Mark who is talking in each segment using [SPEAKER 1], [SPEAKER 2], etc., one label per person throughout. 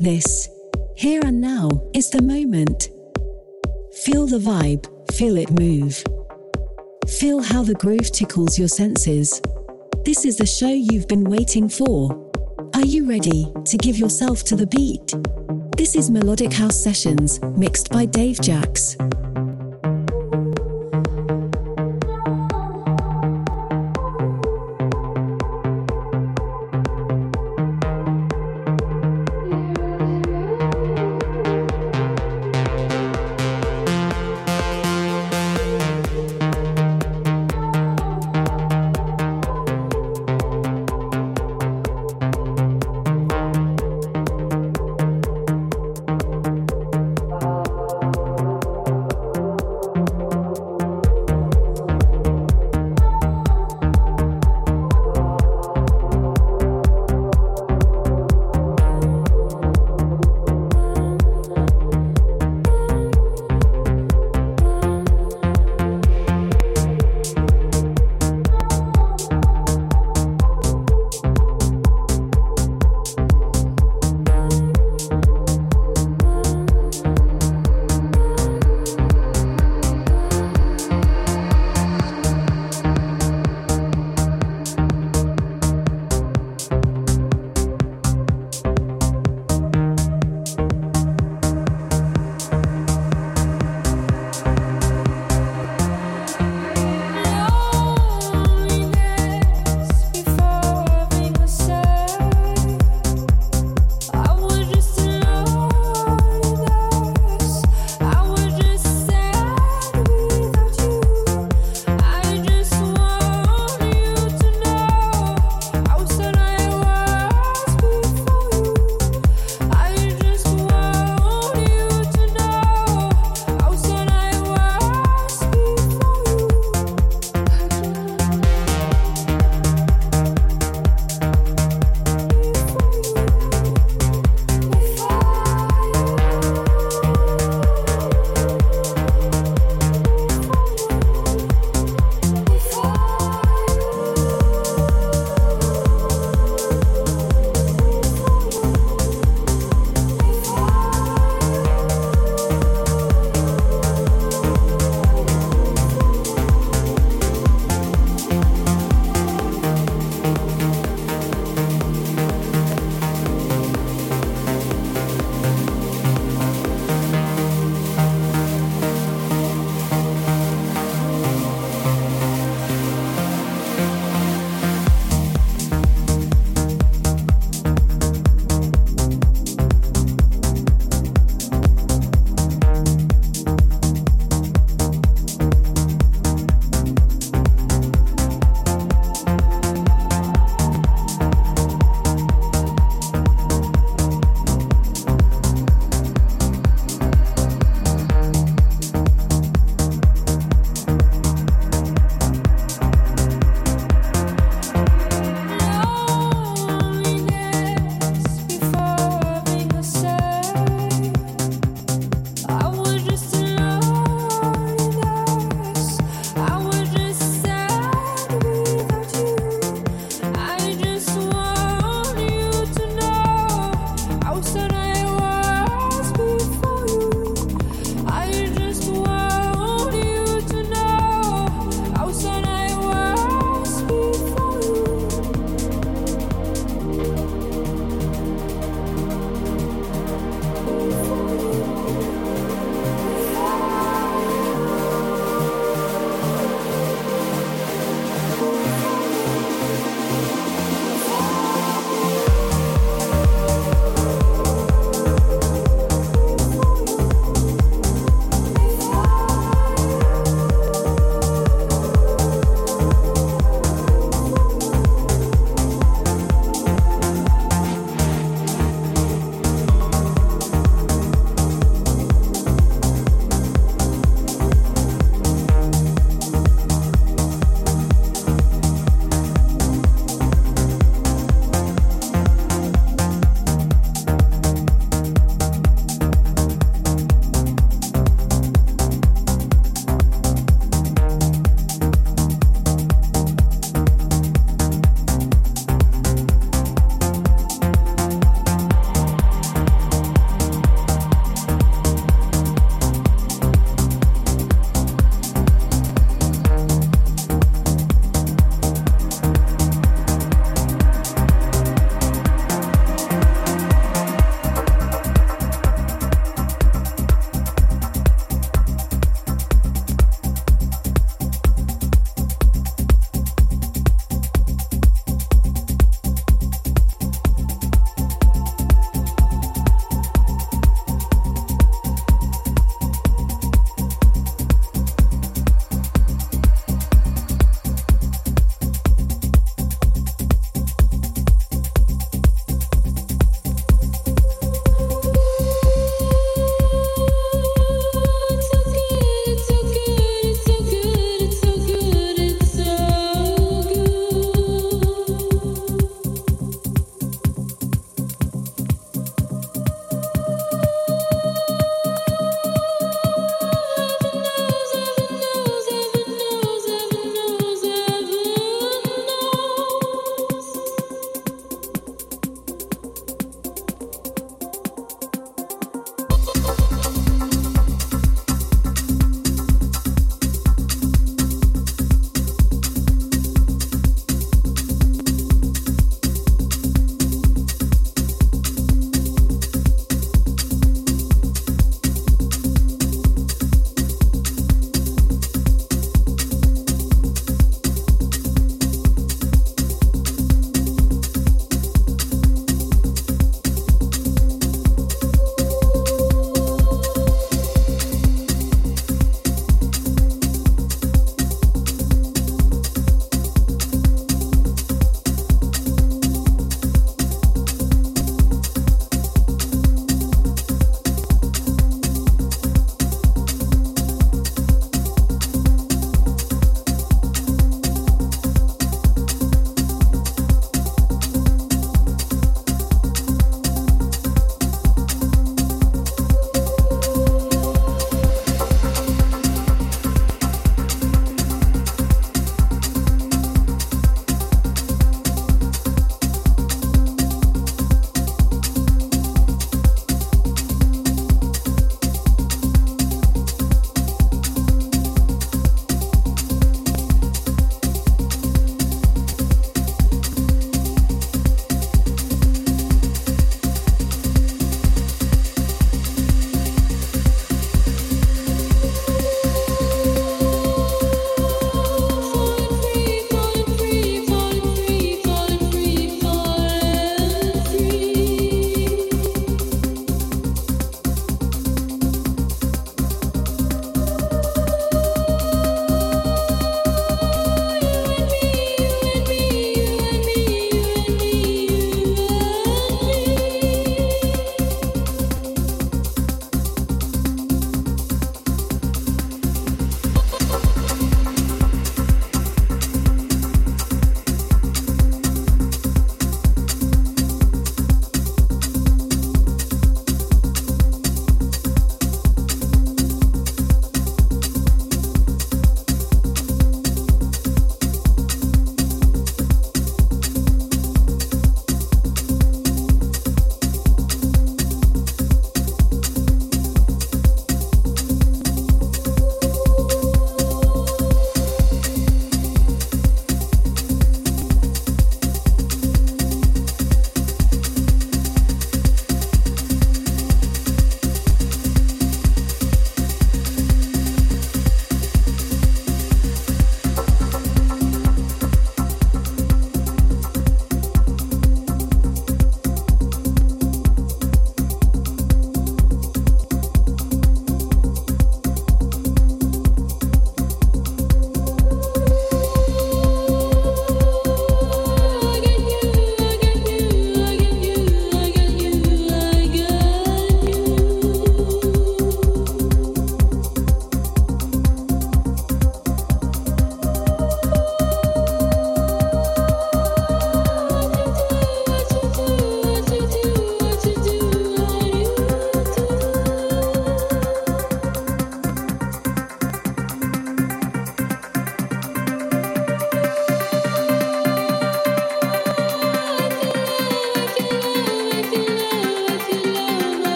[SPEAKER 1] This, here and now, is the moment. Feel the vibe, feel it move. Feel how the groove tickles your senses. This is the show you've been waiting for. Are you ready to give yourself to the beat? This is Melodic House Sessions, mixed by Dave Jax.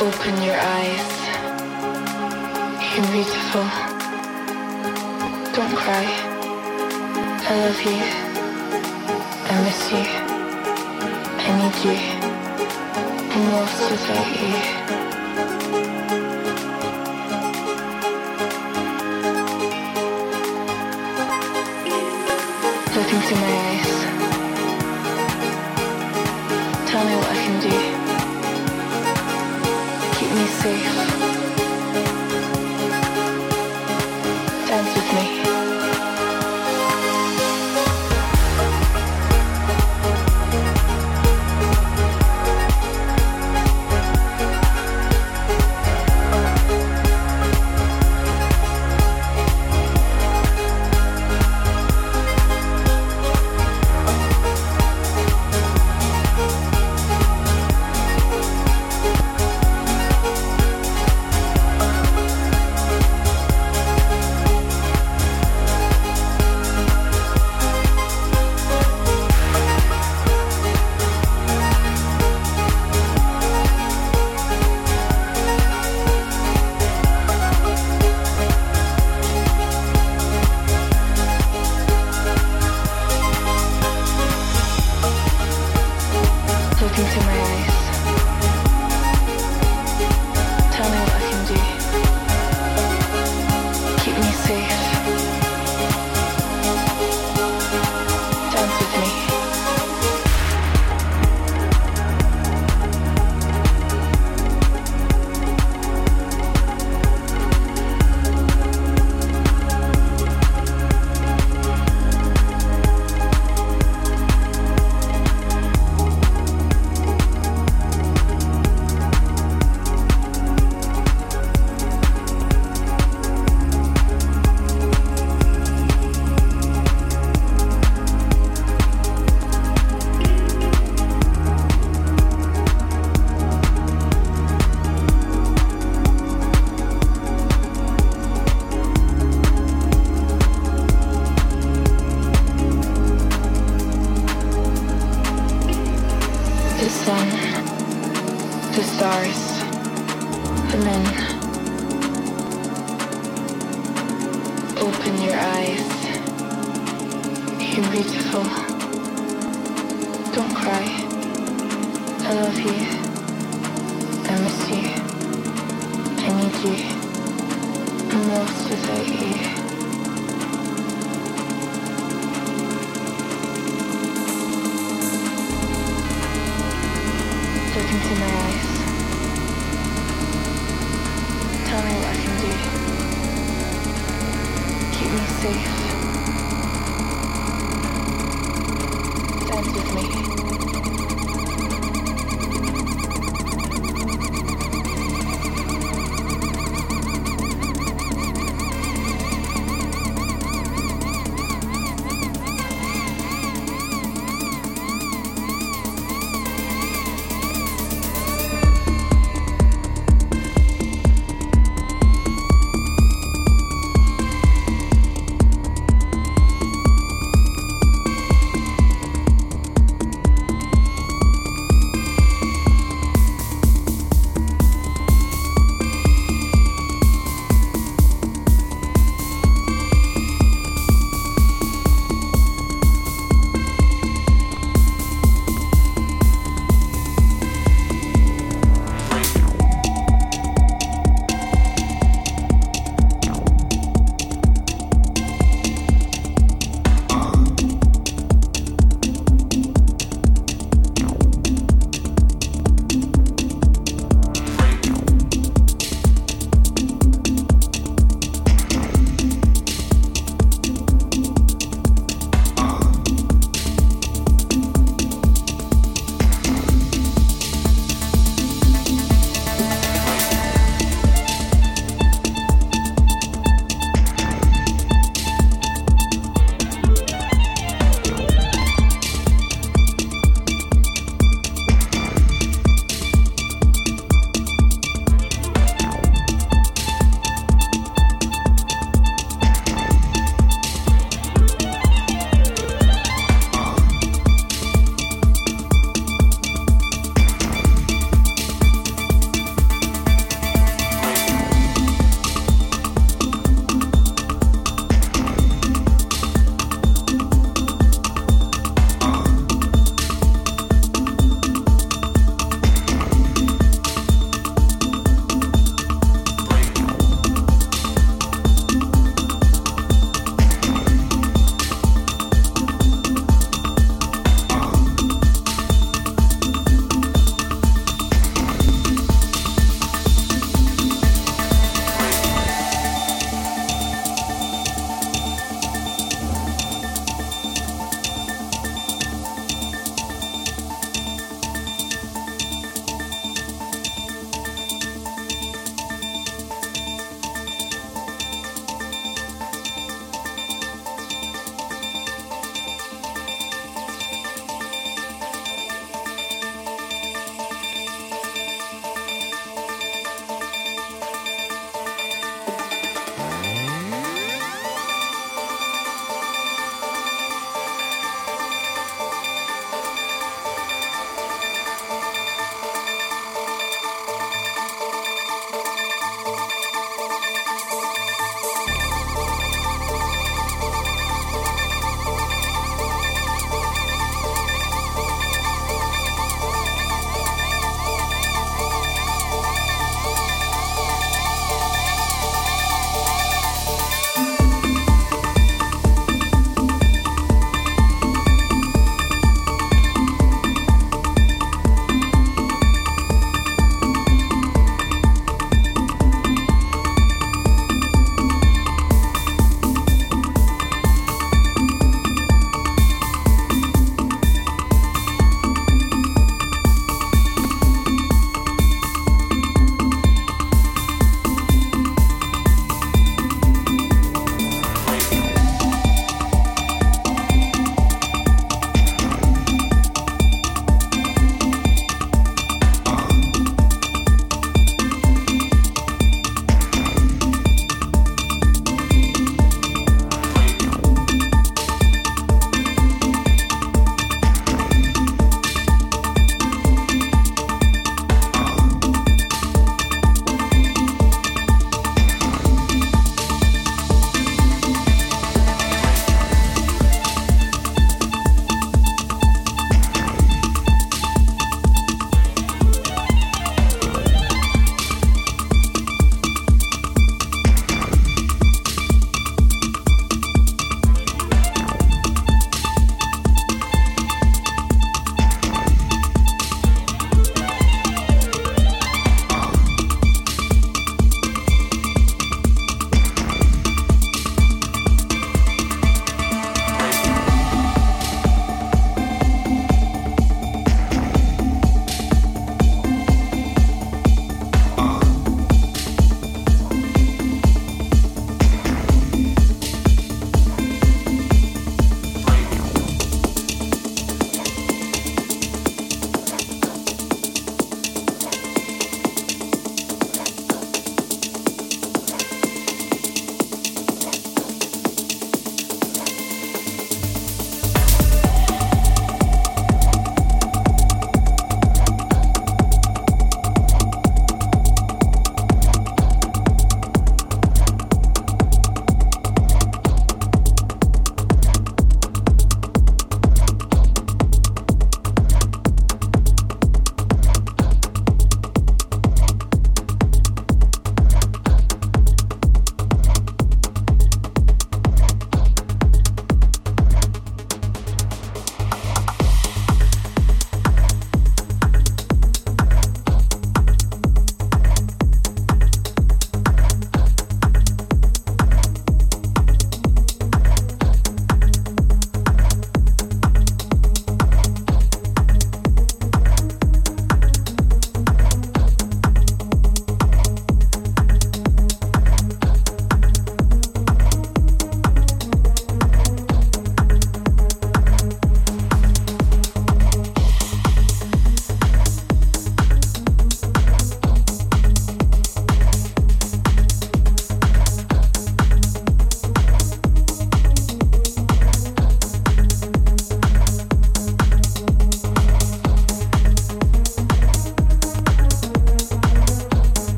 [SPEAKER 2] Open your eyes. You're beautiful. Don't cry. I love you. I miss you. I need you. I'm lost without you. Look into my eyes. Tell me what I can do. Keep me safe.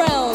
[SPEAKER 3] realm.